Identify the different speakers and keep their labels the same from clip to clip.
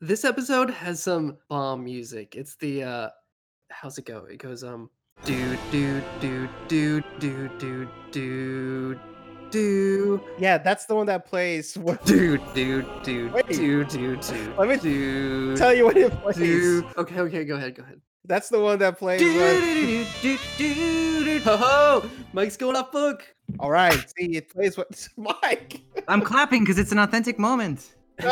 Speaker 1: This episode has some bomb music. It's the uh how's it go? It goes um do do do do do do do do
Speaker 2: Yeah, that's the one that plays. What,
Speaker 1: do do do
Speaker 2: Wait.
Speaker 1: do do do
Speaker 2: Let me
Speaker 1: do
Speaker 2: tell you what it plays.
Speaker 1: do. Okay, okay, go ahead, go ahead.
Speaker 2: That's the one that plays.
Speaker 1: Do,
Speaker 2: when-
Speaker 1: do, do, do, do, do. Ho ho! Mike's going off book.
Speaker 2: All right, see, it plays what Mike.
Speaker 3: I'm clapping because it's an authentic moment.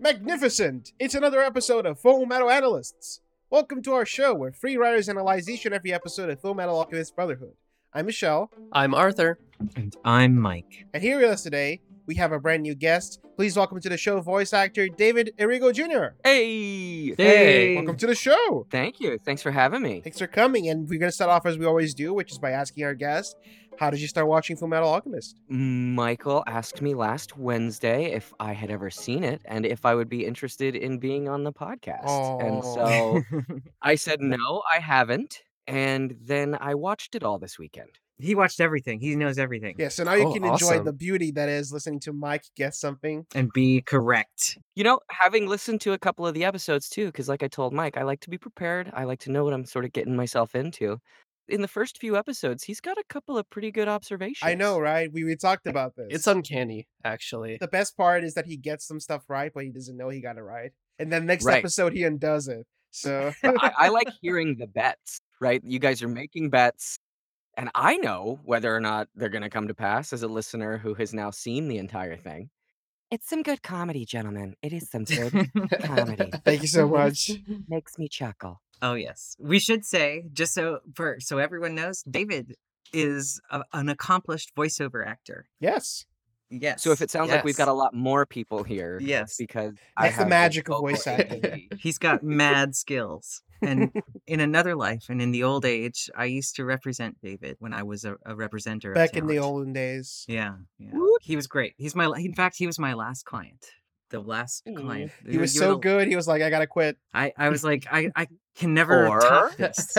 Speaker 2: Magnificent! It's another episode of Full Metal Analysts. Welcome to our show where free writers analyze each and every episode of Full Metal Alchemist Brotherhood. I'm Michelle,
Speaker 1: I'm Arthur.
Speaker 3: And I'm Mike.
Speaker 2: and here with us today we have a brand new guest. Please welcome to the show voice actor David Errigo Jr.
Speaker 4: Hey!
Speaker 1: Hey.
Speaker 2: Welcome to the show.
Speaker 4: Thank you. Thanks for having me.
Speaker 2: Thanks for coming, and we're gonna start off as we always do, which is by asking our guest, "How did you start watching Full Metal Alchemist?"
Speaker 4: Michael asked me last Wednesday if I had ever seen it and if I would be interested in being on the podcast. And so I said, no, I haven't. And then I watched it all this weekend.
Speaker 3: He watched everything. He knows everything.
Speaker 2: Yeah, so now you
Speaker 1: Oh,
Speaker 2: can enjoy
Speaker 1: awesome.
Speaker 2: the beauty that is listening to Mike guess something.
Speaker 3: And be correct.
Speaker 4: You know, having listened to a couple of the episodes too, because like I told Mike, I like to be prepared. I like to know what I'm sort of getting myself into. In the first few episodes, he's got a couple of pretty good observations.
Speaker 2: I know, right? We, we talked about this.
Speaker 1: It's uncanny, actually.
Speaker 2: the best part is that he gets some stuff right, but he doesn't know he got it right. And then next
Speaker 4: Right.
Speaker 2: episode he undoes it. So
Speaker 4: I, I like hearing the bets, right? You guys are making bets, and I know whether or not they're going to come to pass as a listener who has now seen the entire thing. It's some good comedy, gentlemen. It is some good comedy.
Speaker 2: thank you so much.
Speaker 4: Makes me chuckle.
Speaker 3: Oh yes. We should say just so for so everyone knows, David is a, an accomplished voiceover actor.
Speaker 2: Yes.
Speaker 3: Yes.
Speaker 4: So if it sounds like we've got a lot more people here,
Speaker 3: Yes.
Speaker 4: because
Speaker 2: That's the
Speaker 4: have
Speaker 2: magic of voice acting.
Speaker 3: he's got mad skills. And in another life and in the old age, I used to represent David when I was a, a representer. of
Speaker 2: Back in the olden days.
Speaker 3: Yeah, yeah. He was great. He's my. In fact, he was my last client. The last mm-hmm. client.
Speaker 2: He was
Speaker 3: You
Speaker 2: so
Speaker 3: know,
Speaker 2: good, he was like, I gotta quit.
Speaker 3: I, I was like, I, I can never
Speaker 4: Or-
Speaker 3: top this.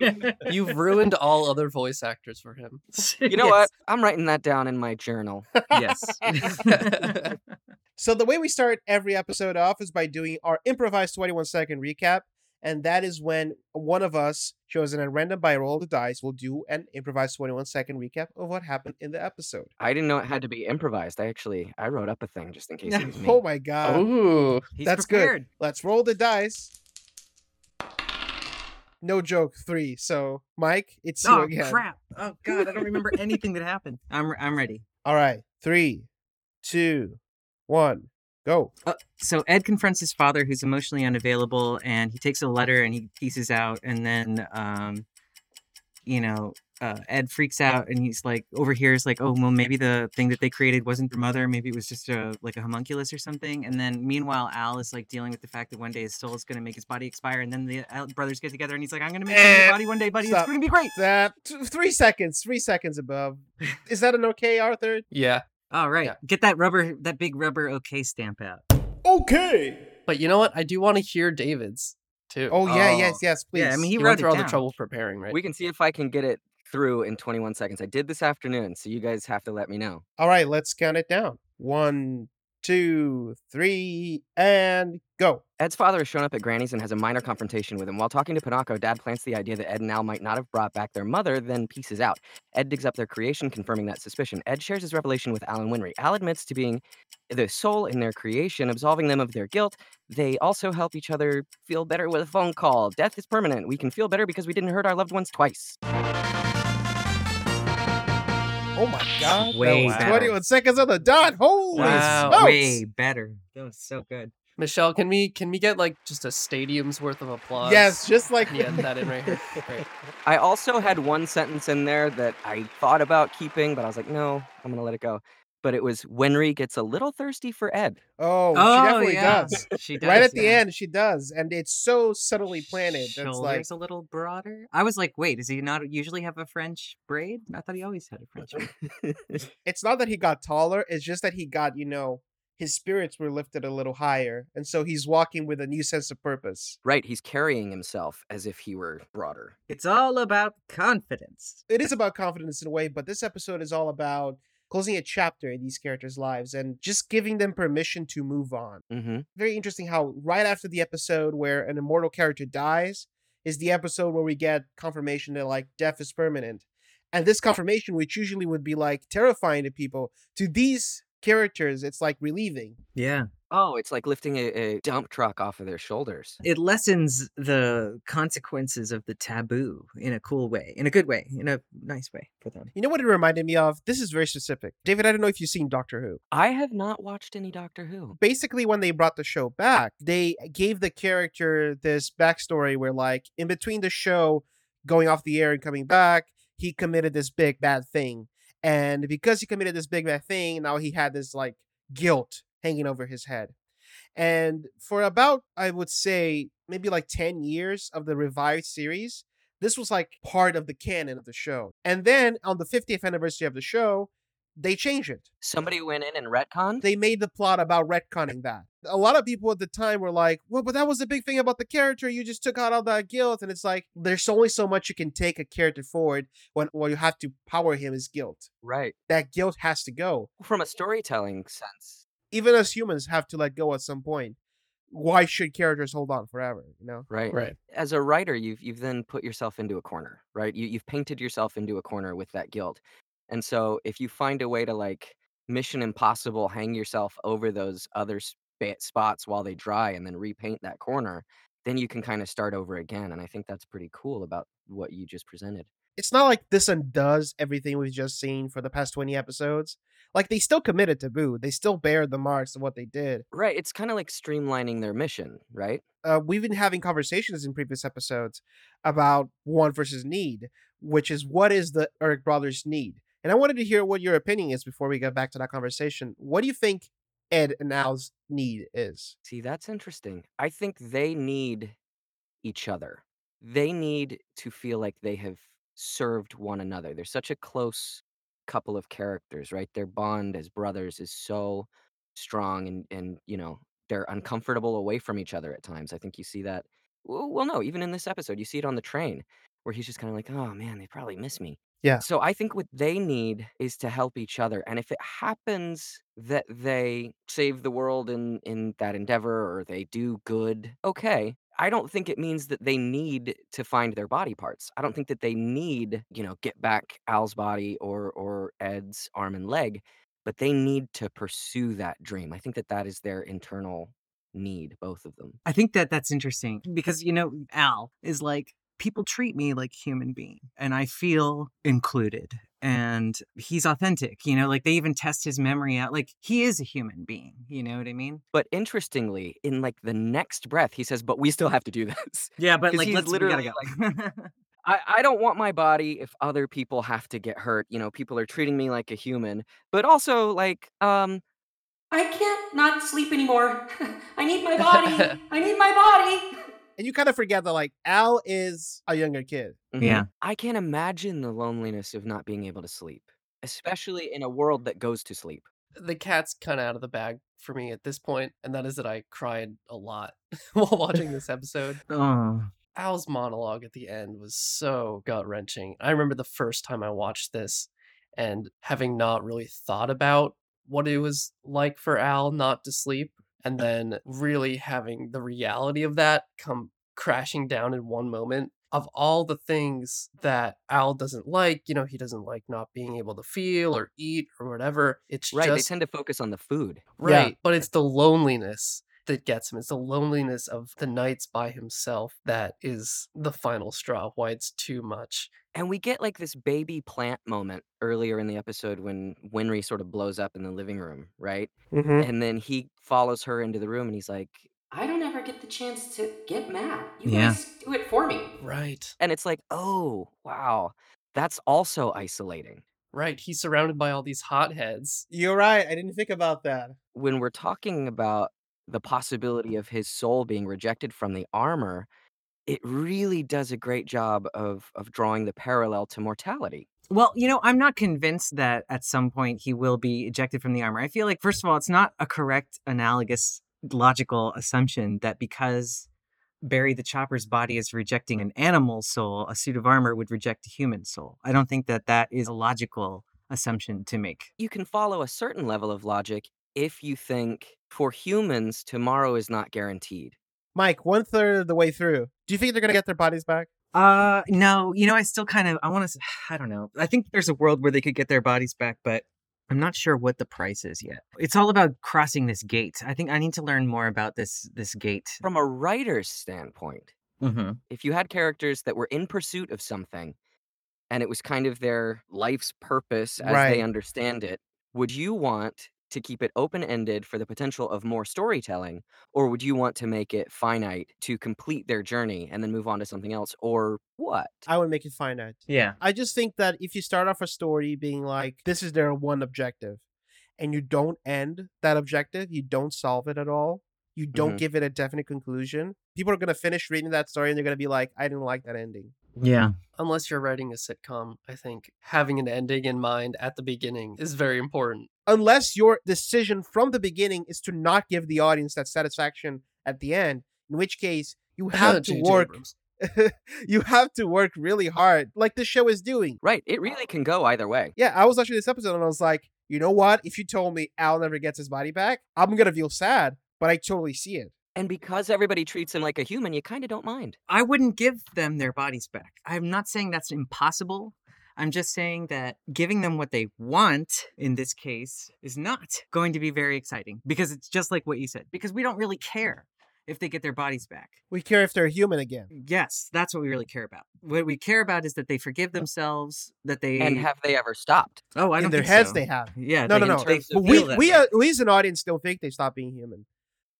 Speaker 1: You've ruined all other voice actors for him.
Speaker 4: You know what? I'm writing that down in my journal.
Speaker 3: Yes.
Speaker 2: So the way we start every episode off is by doing our improvised 21 second recap. And that is when one of us, chosen at random by a roll of the dice, will do an improvised 21 second recap of what happened in the episode.
Speaker 4: I didn't know it had to be improvised. I actually I wrote up a thing just in case it was me.
Speaker 2: Oh my god.
Speaker 1: Ooh.
Speaker 3: He's
Speaker 2: That's
Speaker 3: prepared.
Speaker 2: good. Let's roll the dice. No joke, three. So, Mike, it's you
Speaker 3: Oh
Speaker 2: again.
Speaker 3: crap! Oh god, I don't remember anything that happened. I'm I'm ready.
Speaker 2: All right, three, two, one, go.
Speaker 3: So Ed confronts his father, who's emotionally unavailable, and he takes a letter and he pieces out, and then um, you know, uh, Ed freaks out and he's like overhears like, oh well, maybe the thing that they created wasn't their mother, maybe it was just a like a homunculus or something. And then meanwhile, Al is like dealing with the fact that one day his soul is going to make his body expire, and then the Al brothers get together and he's like, I'm going to make
Speaker 2: Eh,
Speaker 3: your body one day, buddy.
Speaker 2: stop.
Speaker 3: It's going to be great.
Speaker 2: That t- three seconds, three seconds above. Is that an okay, Arthur?
Speaker 1: Yeah.
Speaker 3: All right,
Speaker 1: Yeah.
Speaker 3: get that rubber, that big rubber OK stamp out.
Speaker 2: Okay.
Speaker 1: But you know what? I do want to hear David's too.
Speaker 2: Oh yeah,
Speaker 3: Oh.
Speaker 2: yes, yes, please.
Speaker 3: Yeah, I mean, he
Speaker 1: you
Speaker 3: wrote
Speaker 1: went through all the
Speaker 3: down.
Speaker 1: trouble preparing, right?
Speaker 4: We can see if I can get it through in 21 seconds. I did this afternoon, so you guys have to let me know.
Speaker 2: All right, let's count it down. One, two, three, and go.
Speaker 4: Ed's father has shown up at Granny's and has a minor confrontation with him. While talking to Pinako, Dad plants the idea that Ed and Al might not have brought back their mother, then pieces out. Ed digs up their creation, confirming that suspicion. Ed shares his revelation with Al and Winry. Al admits to being the soul in their creation, absolving them of their guilt. They also help each other feel better with a phone call. Death is permanent. We can feel better because we didn't hurt our loved ones twice.
Speaker 2: Oh my god.
Speaker 3: Way
Speaker 2: that was 21 seconds on the dot. Holy
Speaker 1: Wow.
Speaker 2: smokes.
Speaker 3: Way better. That was so good.
Speaker 1: Michelle, can we can we get like just a stadium's worth of applause?
Speaker 2: Yes, just like
Speaker 1: Can you edit that in right here? Great.
Speaker 4: I also had one sentence in there that I thought about keeping, but I was like, no, I'm going to let it go. But it was Winry gets a little thirsty for Ed.
Speaker 2: Oh,
Speaker 3: Oh,
Speaker 2: she oh, definitely
Speaker 3: yeah.
Speaker 2: does.
Speaker 3: She does.
Speaker 2: right at the end, she does, and it's so subtly planted. That's
Speaker 3: Shoulders
Speaker 2: like
Speaker 3: a little broader. I was like, wait, does he not usually have a French braid? I thought he always had a French braid.
Speaker 2: it's not that he got taller; it's just that he got, you know, his spirits were lifted a little higher, and so he's walking with a new sense of purpose.
Speaker 4: right, he's carrying himself as if he were broader.
Speaker 3: It's all about confidence.
Speaker 2: It is about confidence in a way, but this episode is all about closing a chapter in these characters' lives and just giving them permission to move on.
Speaker 4: hmm
Speaker 2: Very interesting how right after the episode where an immortal character dies is the episode where we get confirmation that like death is permanent. And this confirmation, which usually would be like terrifying to people, to these characters, it's like relieving.
Speaker 3: Yeah.
Speaker 4: Oh, it's like lifting a, a dump truck off of their shoulders.
Speaker 3: It lessens the consequences of the taboo in a cool way, in a good way, in a nice way for them.
Speaker 2: You know what it reminded me of? This is very specific. David, I don't know if you've seen Doctor Who.
Speaker 4: I have not watched any Doctor Who.
Speaker 2: basically when they brought the show back they gave the character this backstory where like in between the show going off the air and coming back he committed this big bad thing and because he committed this big bad thing now he had this like guilt hanging over his head and for about i would say maybe like 10 years of the revived series this was like part of the canon of the show and then on the 50th anniversary of the show they changed it
Speaker 4: Somebody went in and retconned.
Speaker 2: they made the plot about retconning that. A lot of people at the time were like, well, but that was the big thing about the character. You just took out all that guilt. And it's like, there's only so much you can take a character forward when what you have to power him is guilt.
Speaker 4: right.
Speaker 2: That guilt has to go.
Speaker 4: From a storytelling sense.
Speaker 2: Even as humans have to let go at some point. Why should characters hold on forever? You know?
Speaker 4: Right.
Speaker 1: Right.
Speaker 4: As a writer, you've you've then put yourself into a corner, right? You you've painted yourself into a corner with that guilt. And so if you find a way to like Mission Impossible hang yourself over those other spa- spots while they dry and then repaint that corner, then you can kind of start over again. And I think that's pretty cool about what you just presented.
Speaker 2: It's not like this undoes everything we've just seen for the past 20 episodes. Like they still committed to Boo. They still bear the marks of what they did.
Speaker 4: Right. It's kind of like streamlining their mission, right?
Speaker 2: uh, we've been having conversations in previous episodes about want versus need, which is what is the Elric brothers need. And I wanted to hear what your opinion is before we get back to that conversation. What do you think Ed and Al's need is?
Speaker 4: See, that's interesting. I think they need each other. They need to feel like they have served one another. They're such a close couple of characters, right? Their bond as brothers is so strong and and you know, they're uncomfortable away from each other at times. I think you see that well, well no, even in this episode, you see it on the train where he's just kind of like, "Oh man, they probably miss me."
Speaker 2: Yeah.
Speaker 4: So I think what they need is to help each other. And if it happens that they save the world in in that endeavor or they do good, okay. I don't think it means that they need to find their body parts. I don't think that they need, you know, get back Al's body or or Ed's arm and leg, but they need to pursue that dream. I think that that is their internal need, both of them.
Speaker 3: I think that that's interesting because, you know, Al is like, people treat me like human being and I feel included and he's authentic, you know, like they even test his memory out. Like he is a human being, you know what I mean?
Speaker 4: But interestingly, in like the next breath, he says, "But we still have to do this."
Speaker 3: Yeah, but like, let's, we gotta
Speaker 4: literally,
Speaker 3: go.
Speaker 4: I, I don't want my body if other people have to get hurt. You know, people are treating me like a human, but also like, um,
Speaker 5: I can't not sleep anymore. I need my body. I need my body.
Speaker 2: And you kind of forget that like Al is a younger kid.
Speaker 4: mhm.
Speaker 3: Yeah.
Speaker 4: I can't imagine the loneliness of not being able to sleep, especially in a world that goes to sleep.
Speaker 1: the cat's kind of out of the bag for me at this point, and that is that I cried a lot while watching this episode.
Speaker 3: oh,
Speaker 1: Al's monologue at the end was so gut wrenching. I remember the first time I watched this and having not really thought about what it was like for Al not to sleep, and then really having the reality of that come crashing down in one moment. Of all the things that Al doesn't like, you know, he doesn't like not being able to feel or eat or whatever. It's
Speaker 4: Right.
Speaker 1: just
Speaker 4: They tend to focus on the food.
Speaker 1: Right. But it's the loneliness that gets him. It's the loneliness of the nights by himself that is the final straw, why it's too much.
Speaker 4: And we get like this baby plant moment earlier in the episode when Winry sort of blows up in the living room, right?
Speaker 2: Mm-hmm.
Speaker 4: And then he follows her into the room and he's like,
Speaker 5: I don't ever get the chance to get mad. You
Speaker 3: Yeah.
Speaker 5: guys do it for me.
Speaker 1: Right.
Speaker 4: and it's like, oh, wow, that's also isolating.
Speaker 1: Right. He's surrounded by all these hotheads.
Speaker 2: You're right. I didn't think about that.
Speaker 4: When we're talking about the possibility of his soul being rejected from the armor, it really does a great job of of drawing the parallel to mortality.
Speaker 3: Well, you know, I'm not convinced that at some point he will be ejected from the armor. I feel like, first of all, it's not a correct, analogous, logical assumption that because Barry the Chopper's body is rejecting an animal soul, a suit of armor would reject a human soul. I don't think that that is a logical assumption to make.
Speaker 4: You can follow a certain level of logic if you think for humans, tomorrow is not guaranteed.
Speaker 2: Mike, one third of the way through, do you think they're gonna get their bodies back?
Speaker 3: Uh, no, you know, I still kind of, I want to, I don't know. I think there's a world where they could get their bodies back, but I'm not sure what the price is yet. It's all about crossing this gate. I think I need to learn more about this this gate.
Speaker 4: From a writer's standpoint,
Speaker 3: Mm-hmm.
Speaker 4: if you had characters that were in pursuit of something and it was kind of their life's purpose as
Speaker 2: Right.
Speaker 4: they understand it, would you want to keep it open ended for the potential of more storytelling? Or would you want to make it finite to complete their journey and then move on to something else? Or what?
Speaker 2: I would make it finite.
Speaker 3: Yeah.
Speaker 2: I just think that if you start off a story being like, this is their one objective, and you don't end that objective, you don't solve it at all, you don't
Speaker 4: Mhm.
Speaker 2: give it a definite conclusion, people are going to finish reading that story and they're going to be like, I didn't like that ending.
Speaker 3: Yeah.
Speaker 1: Unless you're writing a sitcom, I think having an ending in mind at the beginning is very important.
Speaker 2: Unless your decision from the beginning is to not give the audience that satisfaction at the end, in which case you oh, have to work. You have to work really hard, like the show is doing.
Speaker 4: Right. It really can go either way.
Speaker 2: Yeah, I was watching this episode and I was like, you know what? If you told me Al never gets his body back, I'm gonna feel sad, but I totally see it.
Speaker 4: And because everybody treats him like a human, you kind of don't mind.
Speaker 3: I wouldn't give them their bodies back. I'm not saying that's impossible. I'm just saying that giving them what they want in this case is not going to be very exciting because it's just like what you said, because we don't really care if they get their bodies back.
Speaker 2: We care if they're human again.
Speaker 3: Yes, that's what we really care about. What we care about is that they forgive themselves, that they
Speaker 4: And have they ever stopped?
Speaker 3: oh, I
Speaker 2: In
Speaker 3: don't In
Speaker 2: their
Speaker 3: think
Speaker 2: heads,
Speaker 3: so.
Speaker 2: they have.
Speaker 3: Yeah,
Speaker 2: No,
Speaker 3: they,
Speaker 2: no, no.
Speaker 3: They
Speaker 4: In terms of
Speaker 2: But we, we, uh, we as an audience don't think they stop being human.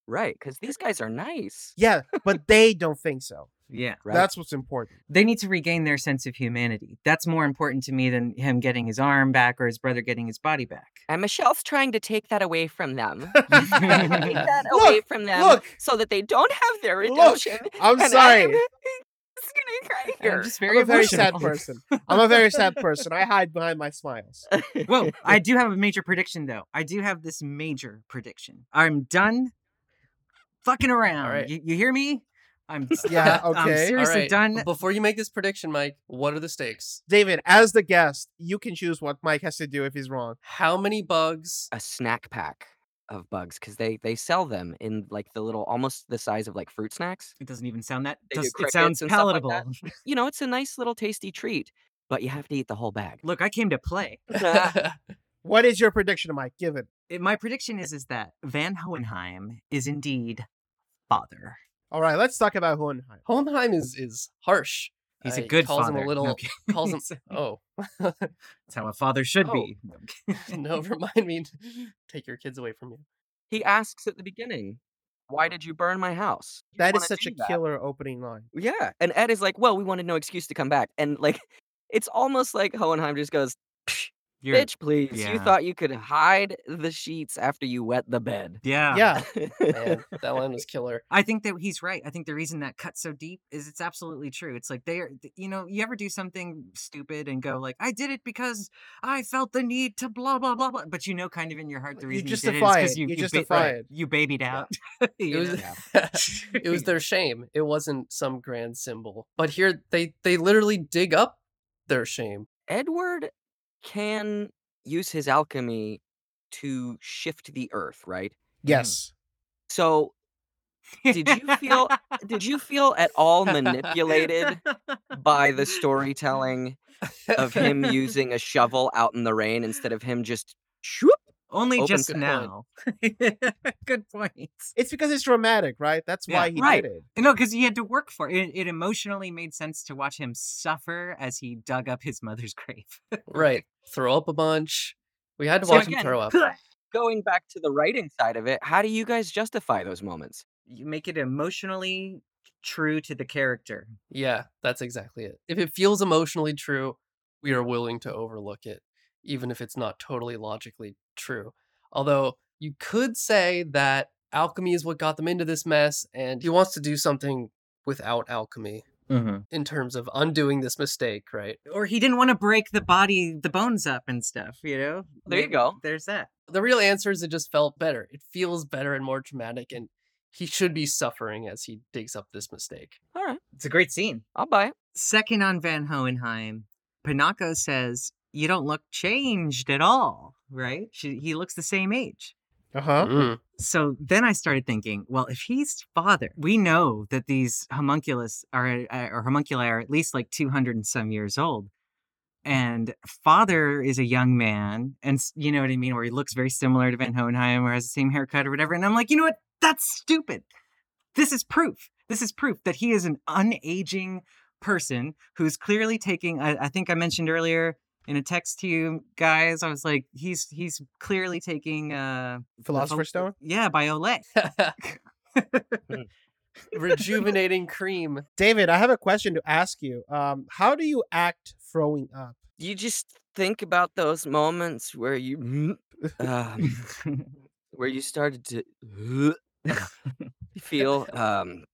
Speaker 4: Right. Because these guys are nice.
Speaker 2: Yeah, but they don't think so.
Speaker 3: yeah.
Speaker 4: Right.
Speaker 2: That's what's important.
Speaker 3: They need to regain their sense of humanity. That's more important to me than him getting his arm back or his brother getting his body back.
Speaker 4: And Michelle's trying to take that away from them. take that
Speaker 2: Look,
Speaker 4: away from them
Speaker 2: look.
Speaker 4: so that they don't have their
Speaker 2: Look,
Speaker 4: redemption.
Speaker 2: I'm
Speaker 4: And
Speaker 2: sorry.
Speaker 4: I'm just gonna cry here.
Speaker 3: I'm just
Speaker 2: I'm
Speaker 3: very
Speaker 2: a very sad person. I'm a very sad person. I hide behind my smiles.
Speaker 3: Well, I do have a major prediction though. I do have this major prediction. I'm done fucking around.
Speaker 1: right.
Speaker 3: You, you hear me? I'm
Speaker 2: Yeah,
Speaker 3: I'm
Speaker 2: okay.
Speaker 3: seriously
Speaker 1: Alright,
Speaker 3: done.
Speaker 1: Before you make this prediction, Mike, what are the stakes?
Speaker 2: David, as the guest, you can choose what Mike has to do if he's wrong.
Speaker 1: How many bugs?
Speaker 4: a snack pack of bugs because they they sell them in like the little almost the size of like fruit snacks.
Speaker 3: It doesn't even sound that.
Speaker 4: They do
Speaker 3: does- it sounds
Speaker 4: and stuff like
Speaker 3: palatable.
Speaker 4: that. You know, it's a nice little tasty treat, but you have to eat the whole bag.
Speaker 3: Look, I came to play.
Speaker 2: What is your prediction, Mike? Give it.
Speaker 3: My prediction is is that Van Hohenheim is indeed father.
Speaker 2: All right, let's talk about Hohenheim.
Speaker 1: Hohenheim is is harsh.
Speaker 3: He's
Speaker 1: Uh,
Speaker 3: a good
Speaker 1: calls
Speaker 3: father.
Speaker 1: him a little.
Speaker 3: No,
Speaker 1: calls him. Oh,
Speaker 3: That's how a father should
Speaker 1: Oh.
Speaker 3: be.
Speaker 1: no! Remind me. to Take your kids away from you.
Speaker 4: He asks at the beginning, "Why did you burn my house?" You
Speaker 2: That is such a
Speaker 4: that.
Speaker 2: killer opening line.
Speaker 4: Yeah, and Ed is like, "Well, we wanted no excuse to come back," and like, it's almost like Hohenheim just goes, "Psh,
Speaker 3: You're-
Speaker 4: "Bitch, please! You thought you could hide the sheets after you wet the bed."
Speaker 3: yeah.
Speaker 2: Yeah,
Speaker 1: Man, that line was killer.
Speaker 3: I think that he's right. I think the reason that cuts so deep is it's absolutely true. It's like they are, you know, you ever do something stupid and go like, I did it because I felt the need to blah blah blah blah, but you know, kind of in your heart, the
Speaker 2: You
Speaker 3: reason
Speaker 2: justify
Speaker 3: you did it is
Speaker 2: it.
Speaker 3: because you,
Speaker 2: You
Speaker 3: ba-
Speaker 2: justify
Speaker 3: right,
Speaker 2: it.
Speaker 3: You babied out.
Speaker 1: It
Speaker 3: You
Speaker 1: was.
Speaker 3: know?
Speaker 1: it was their shame. It wasn't some grand symbol. But here, they they literally dig up their shame.
Speaker 4: Edward can use his alchemy to shift the earth, right? Mm-hmm.
Speaker 2: yes.
Speaker 4: So, did you feel did you feel at all manipulated by the storytelling of him using a shovel out in the rain instead of him just shoop?
Speaker 3: Only
Speaker 4: Open
Speaker 3: just
Speaker 4: good point.
Speaker 3: now. Good point.
Speaker 2: It's because it's dramatic, right? That's
Speaker 3: Yeah,
Speaker 2: why he
Speaker 4: right.
Speaker 2: did it.
Speaker 3: No, because he had to work for it. It emotionally made sense to watch him suffer as he dug up his mother's grave.
Speaker 1: right. Throw up a bunch. We had to
Speaker 4: So
Speaker 1: watch
Speaker 4: again,
Speaker 1: him throw up.
Speaker 4: Going back to the writing side of it, how do you guys justify those moments?
Speaker 3: You make it emotionally true to the character.
Speaker 1: Yeah, that's exactly it. If it feels emotionally true, we are willing to overlook it, even if it's not totally logically true. Although you could say that alchemy is what got them into this mess, and he wants to do something without alchemy
Speaker 3: Mm-hmm.
Speaker 1: in terms of undoing this mistake, right?
Speaker 3: Or he didn't want to break the body, the bones up and stuff, you know?
Speaker 4: There you go.
Speaker 3: There's that.
Speaker 1: The real answer is it just felt better. It feels better and more dramatic, and he should be suffering as he digs up this mistake.
Speaker 4: All right,
Speaker 3: It's a great scene.
Speaker 4: I'll buy it.
Speaker 3: Second on Van Hohenheim, Pinako says, you don't look changed at all, right? She, he looks the same age.
Speaker 2: Uh huh.
Speaker 1: Mm.
Speaker 3: So then I started thinking, well, if he's father, we know that these homunculus are uh, or homunculi are at least like 200 and some years old. And father is a young man, and you know what I mean, where he looks very similar to Van Hohenheim or has the same haircut or whatever. And I'm like, you know what? That's stupid. This is proof. This is proof that he is an unaging person who's clearly taking. I, I think I mentioned earlier in a text to you guys, I was like, he's he's clearly taking uh the
Speaker 2: Philosopher's
Speaker 3: Phil-
Speaker 2: Stone.
Speaker 3: yeah, by Olay.
Speaker 1: Rejuvenating cream.
Speaker 2: David, I have a question to ask you. Um, how do you act throwing up?
Speaker 4: You just think about those moments where you um, where you started to feel um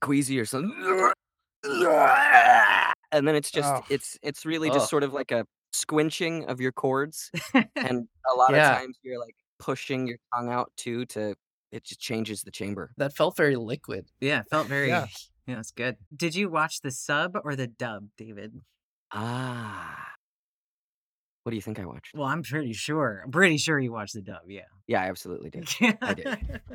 Speaker 4: queasy or something and then it's just
Speaker 2: Oh.
Speaker 4: it's it's really just
Speaker 1: Ugh.
Speaker 4: sort of like a squinching of your cords, and a lot
Speaker 1: Yeah.
Speaker 4: of times you're like pushing your tongue out too to it just changes the chamber
Speaker 1: That felt very liquid.
Speaker 3: yeah, it felt very
Speaker 2: Yeah.
Speaker 3: yeah, it's good. Did you watch the sub or the dub, David?
Speaker 4: ah what do you think i watched
Speaker 3: Well, I'm pretty sure. I'm pretty sure you watched the dub, yeah.
Speaker 4: yeah i absolutely did I did.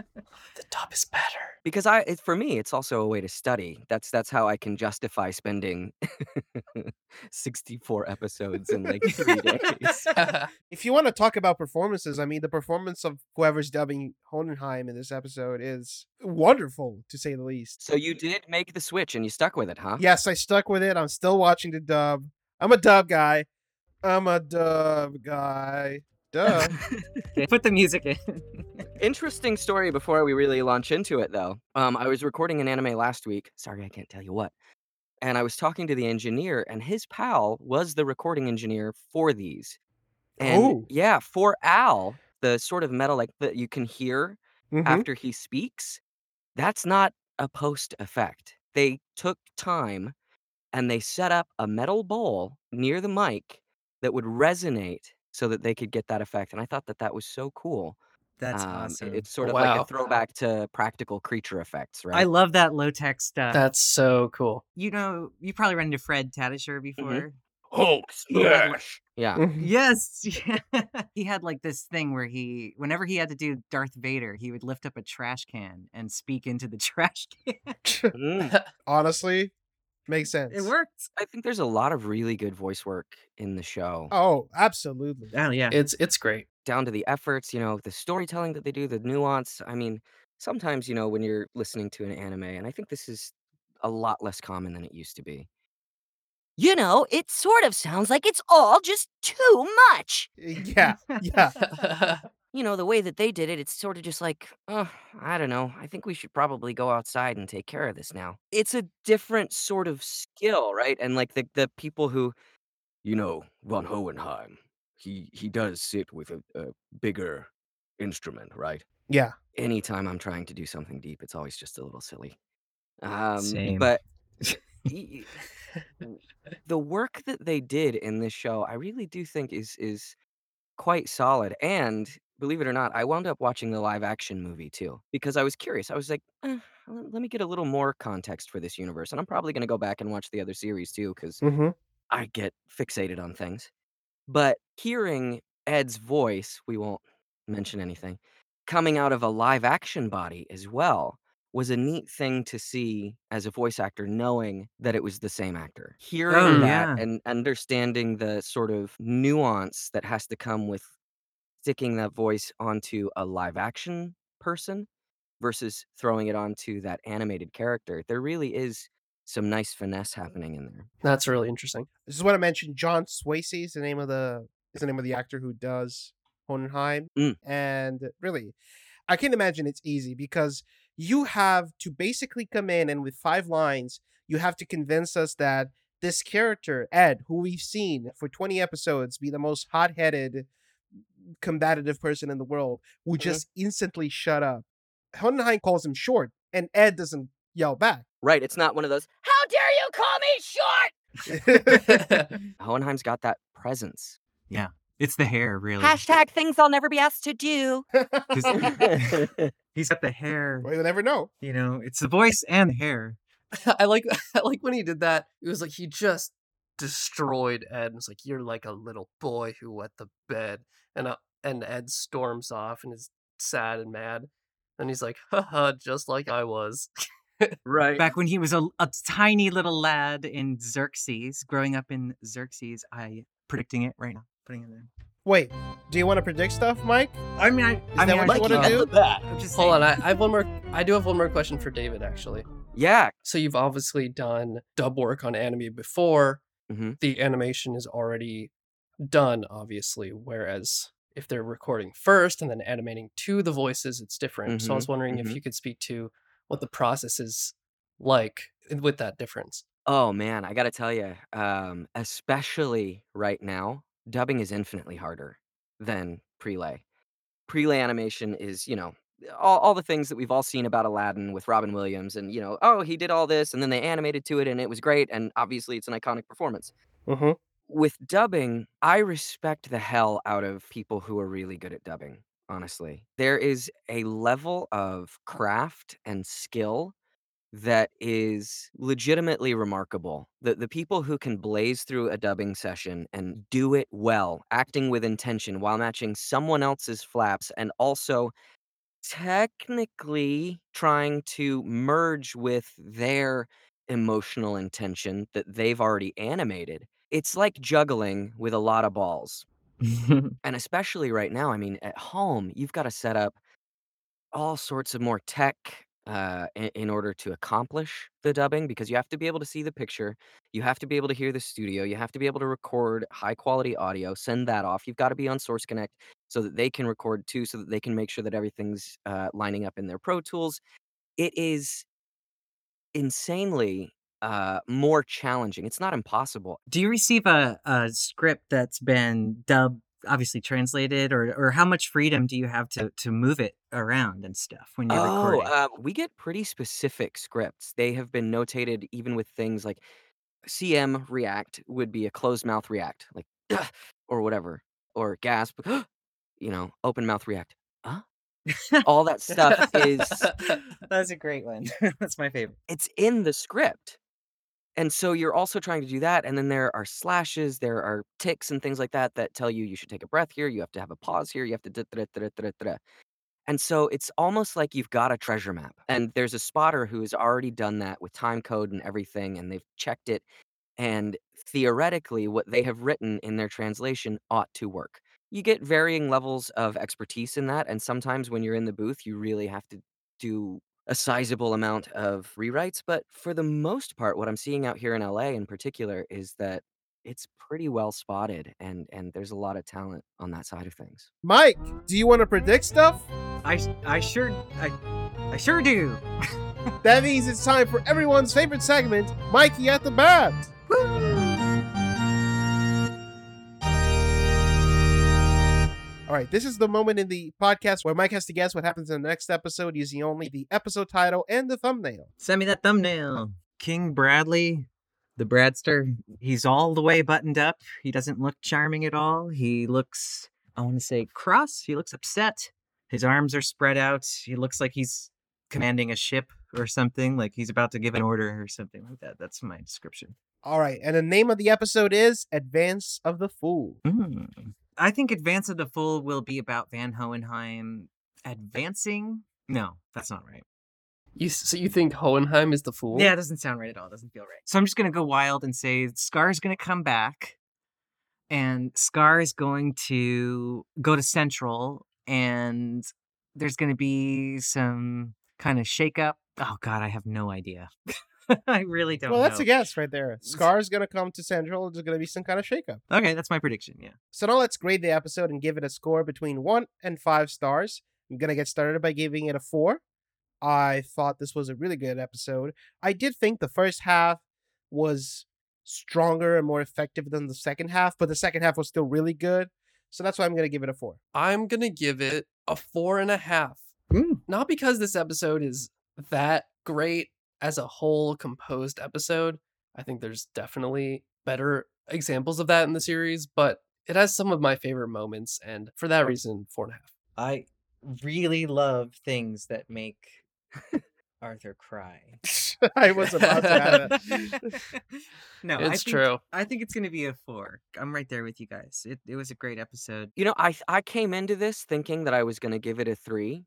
Speaker 1: The dub is better.
Speaker 4: because i it, for me it's also a way to study that's that's how i can justify spending 64 episodes in like three days
Speaker 2: If you want to talk about performances, I mean, the performance of whoever's dubbing Hohenheim in this episode is wonderful, to say the least.
Speaker 4: so you did make the switch and you stuck with it huh
Speaker 2: Yes, I stuck with it. I'm still watching the dub. I'm a dub guy. I'm a dub guy. Duh.
Speaker 3: Put the music in.
Speaker 4: Interesting story before we really launch into it, though. Um, I was recording an anime last week. Sorry, I can't tell you what. And I was talking to the engineer, and his pal was the recording engineer for these. And
Speaker 2: Oh.
Speaker 4: yeah, for Al, the sort of metal like that you can hear
Speaker 2: Mhm.
Speaker 4: after he speaks, that's not a post effect. They took time and they set up a metal bowl near the mic that would resonate so that they could get that effect. And I thought that that was so cool.
Speaker 3: That's
Speaker 4: Um, it-
Speaker 3: awesome.
Speaker 4: It's sort of like a throwback to practical creature effects, right?
Speaker 3: I love that low tech stuff.
Speaker 1: That's so cool.
Speaker 3: you know, you probably run into Fred Tatasciore before.
Speaker 4: Hulk smash. Yeah.
Speaker 3: Yes. Yeah. he had like this thing where he, whenever he had to do Darth Vader, he would lift up a trash can and speak into the trash can.
Speaker 4: Mm.
Speaker 2: Honestly, makes sense.
Speaker 3: it worked.
Speaker 4: I think there's a lot of really good voice work in the show.
Speaker 2: Oh, absolutely.
Speaker 3: Oh, yeah.
Speaker 1: It's it's great.
Speaker 4: Down to the efforts, you know, the storytelling that they do, the nuance. I mean, sometimes, you know, when you're listening to an anime, and I think this is a lot less common than it used to be.
Speaker 6: You know, it sort of sounds like it's all just too much.
Speaker 2: Eh, yeah, yeah.
Speaker 6: You know, the way that they did it, it's sort of just like,
Speaker 4: Uh, I don't know. I think we should probably go outside and take care of this now. It's a different sort of skill, right? And like the the people who, you know, von Hohenheim, he he does sit with a, a bigger instrument, right?
Speaker 2: Yeah.
Speaker 4: Anytime I'm trying to do something deep, it's always just a little silly. Um,
Speaker 3: Same.
Speaker 4: But the work that they did in this show, I really do think is is quite solid. And believe it or not, I wound up watching the live action movie too because I was curious. I was like, eh, let, let me get a little more context for this universe, and I'm probably going to go back and watch the other series too because
Speaker 2: hmm
Speaker 4: I get fixated on things. But hearing Ed's voice, we won't mention anything, coming out of a live action body as well was a neat thing to see as a voice actor, knowing that it was the same actor. Hearing
Speaker 3: Oh,
Speaker 4: that
Speaker 3: yeah.
Speaker 4: and understanding the sort of nuance that has to come with sticking that voice onto a live action person versus throwing it onto that animated character, there really is some nice finesse happening in there.
Speaker 1: That's really interesting.
Speaker 2: This is what I mentioned. John Swasey is the name of the is the name of the actor who does Hohenheim.
Speaker 4: Mm.
Speaker 2: And really, I can't imagine it's easy because you have to basically come in and with five lines, you have to convince us that this character, Ed, who we've seen for 20 episodes, be the most hot-headed, combative person in the world, will mm-hmm. just instantly shut up. Hohenheim calls him short, and Ed doesn't yell back.
Speaker 4: Right. It's not one of those,
Speaker 6: how dare you call me short?
Speaker 4: Hohenheim's got that presence. Yeah.
Speaker 3: It's the hair, really.
Speaker 6: Hashtag things I'll never be asked to do.
Speaker 3: He's got the hair.
Speaker 2: well, you'll never know.
Speaker 3: You know, it's the voice and the hair.
Speaker 1: I like I like when he did that. It was like he just destroyed Ed. And it's like you're like a little boy who wet the bed, and uh, and Ed storms off and is sad and mad, and he's like, haha, just like I was.
Speaker 4: Right.
Speaker 3: Back when he was a, a tiny little lad in Xerxes, growing up in Xerxes, I predicting it right now, putting it in.
Speaker 2: Wait, do you want to predict stuff, Mike?
Speaker 3: I mean, I, I
Speaker 2: that
Speaker 3: mean,
Speaker 2: what
Speaker 3: I
Speaker 2: you wanna
Speaker 3: can't-
Speaker 2: do?
Speaker 3: I'm just
Speaker 1: Hold
Speaker 3: saying.
Speaker 1: on, I, I have one more. I do have one more question for David actually.
Speaker 4: Yeah.
Speaker 1: So you've obviously done dub work on anime before.
Speaker 4: Mhm.
Speaker 1: The animation is already done, obviously. Whereas if they're recording first and then animating to the voices, it's different. So I was wondering if
Speaker 4: mhm.
Speaker 1: you could speak to what the process is like with that difference.
Speaker 4: Oh man, I gotta tell you, um, especially right now, dubbing is infinitely harder than prelay. Prelay animation is, you know, all, all the things that we've all seen about Aladdin with Robin Williams, and you know, oh, he did all this, and then they animated to it, and it was great, and obviously it's an iconic performance.
Speaker 2: Mm-hmm.
Speaker 4: With dubbing, I respect the hell out of people who are really good at dubbing. Honestly, there is a level of craft and skill that is legitimately remarkable. The the people who can blaze through a dubbing session and do it well, acting with intention while matching someone else's flaps and also technically trying to merge with their emotional intention that they've already animated. It's like juggling with a lot of balls. And especially right now, I mean, at home, you've got to set up all sorts of more tech uh, in, in order to accomplish the dubbing because you have to be able to see the picture, you have to be able to hear the studio, you have to be able to record high quality audio, send that off. You've got to be on Source Connect so that they can record too, so that they can make sure that everything's uh, lining up in their Pro Tools. It is insanely uh, more challenging. It's not impossible.
Speaker 3: Do you receive a, a script that's been dubbed, obviously translated, or or how much freedom do you have to to move it around and stuff when you're
Speaker 4: Oh,
Speaker 3: recording?
Speaker 4: uh, we get pretty specific scripts. They have been notated even with things like CM React would be a closed mouth React, like or whatever, or gasp, you know, open mouth React. Huh? All that stuff is
Speaker 3: That's a great one. That's my favorite.
Speaker 4: it's in the script. And so you're also trying to do that. And then there are slashes, there are ticks and things like that that tell you you should take a breath here, you have to have a pause here, you have to. da- da- da- da- da-. And so it's almost like you've got a treasure map. And there's a spotter who has already done that with time code and everything, and they've checked it. And theoretically, what they have written in their translation ought to work. You get varying levels of expertise in that. And sometimes when you're in the booth, you really have to do a sizable amount of rewrites. But for the most part, what I'm seeing out here in LA in particular is that it's pretty well spotted and and there's a lot of talent on that side of things.
Speaker 2: Mike, do you want to predict stuff?
Speaker 3: I I sure I I sure do.
Speaker 2: That means it's time for everyone's favorite segment, Mikey at the Bat. All right, this is the moment in the podcast where Mike has to guess what happens in the next episode using only the episode title and the thumbnail.
Speaker 3: Send me that thumbnail. King Bradley, the Bradster, he's all the way buttoned up. He doesn't look charming at all. He looks, I want to say, cross. He looks upset. His arms are spread out. He looks like he's commanding a ship or something, like he's about to give an order or something like that. That's my description.
Speaker 2: All right, and the name of the episode is Advance of the Fool.
Speaker 3: Mm. I think Advance of the Fool will be about Van Hohenheim advancing. No, that's not right.
Speaker 1: You so you think Hohenheim is the fool?
Speaker 3: Yeah, it doesn't sound right at all. It doesn't feel right. So I'm just gonna go wild and say Scar's gonna come back, and Scar is going to go to Central, and there's gonna be some kind of shakeup. Oh God, I have no idea. I really don't.
Speaker 2: Well, that's
Speaker 3: know.
Speaker 2: a guess right there. Scar's gonna come to Central. There's gonna be some kind of shakeup.
Speaker 3: Okay, that's my prediction. Yeah.
Speaker 2: So now let's grade the episode and give it a score between one and five stars. I'm gonna get started by giving it a four. I thought this was a really good episode. I did think the first half was stronger and more effective than the second half, but the second half was still really good. So that's why I'm gonna give it a four.
Speaker 1: I'm gonna give it a four and a half.
Speaker 3: Mm.
Speaker 1: Not because this episode is that great as a whole composed episode. I think there's definitely better examples of that in the series, but it has some of my favorite moments, and for that reason, four and a half.
Speaker 3: I really love things that make Arthur cry.
Speaker 2: I was about to have it.
Speaker 3: no, I
Speaker 1: it's
Speaker 3: think,
Speaker 1: true.
Speaker 3: I think it's gonna be a four. I'm right there with you guys. It it was a great episode.
Speaker 4: You know, I I came into this thinking that I was gonna give it a three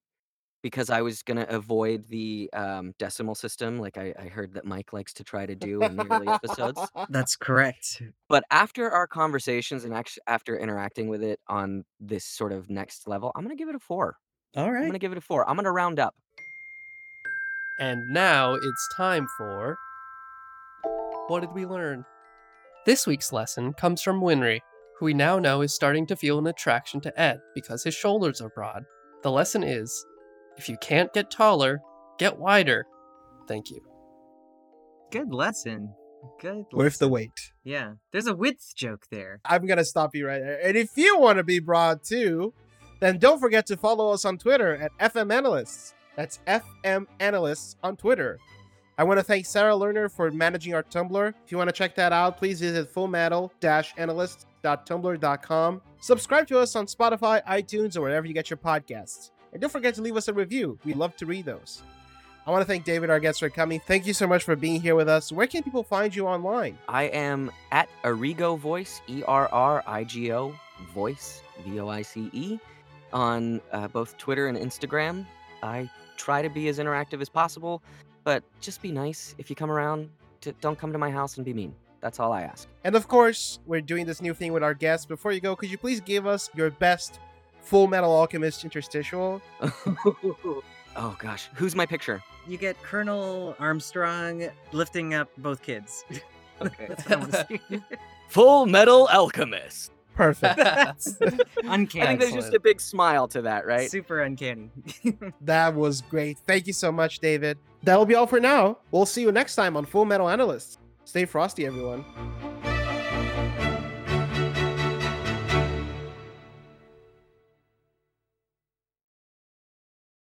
Speaker 4: because I was gonna avoid the um, decimal system, like I, I heard that Mike likes to try to do in the early episodes.
Speaker 3: That's correct.
Speaker 4: But after our conversations and actually after interacting with it on this sort of next level, I'm gonna give it a four.
Speaker 3: All
Speaker 4: I'm
Speaker 3: right.
Speaker 4: gonna give it a four. I'm gonna round up.
Speaker 1: And now it's time for. What did we learn? This week's lesson comes from Winry, who we now know is starting to feel an attraction to Ed because his shoulders are broad. The lesson is if you can't get taller, get wider. Thank you.
Speaker 3: Good lesson. Good.
Speaker 2: Worth the
Speaker 3: lesson.
Speaker 2: wait.
Speaker 3: Yeah. There's a width joke there.
Speaker 2: I'm gonna stop you right there. And if you want to be broad too, then don't forget to follow us on Twitter at FM Analysts. That's FM Analysts on Twitter. I want to thank Sarah Lerner for managing our Tumblr. If you want to check that out, please visit fullmetal-analyst.tumblr.com. Subscribe to us on Spotify, iTunes, or wherever you get your podcasts. And don't forget to leave us a review. We love to read those. I want to thank David, our guest, for coming. Thank you so much for being here with us. Where can people find you online?
Speaker 4: I am at Errigo Voice, E R R I G O Voice, V O I C E, on uh, both Twitter and Instagram. I try to be as interactive as possible, but just be nice if you come around. To, don't come to my house and be mean. That's all I ask.
Speaker 2: And of course, we're doing this new thing with our guests. Before you go, could you please give us your best Full Metal Alchemist interstitial?
Speaker 4: oh gosh, who's my picture?
Speaker 3: You get Colonel Armstrong lifting up both kids.
Speaker 4: Okay.
Speaker 3: That's what I want to see.
Speaker 4: Full Metal Alchemist.
Speaker 2: Perfect.
Speaker 3: uncanny.
Speaker 4: I think there's just a big smile to that, right?
Speaker 3: Super uncanny.
Speaker 2: that was great. Thank you so much, David. That'll be all for now. We'll see you next time on Full Metal Analysts. Stay frosty, everyone.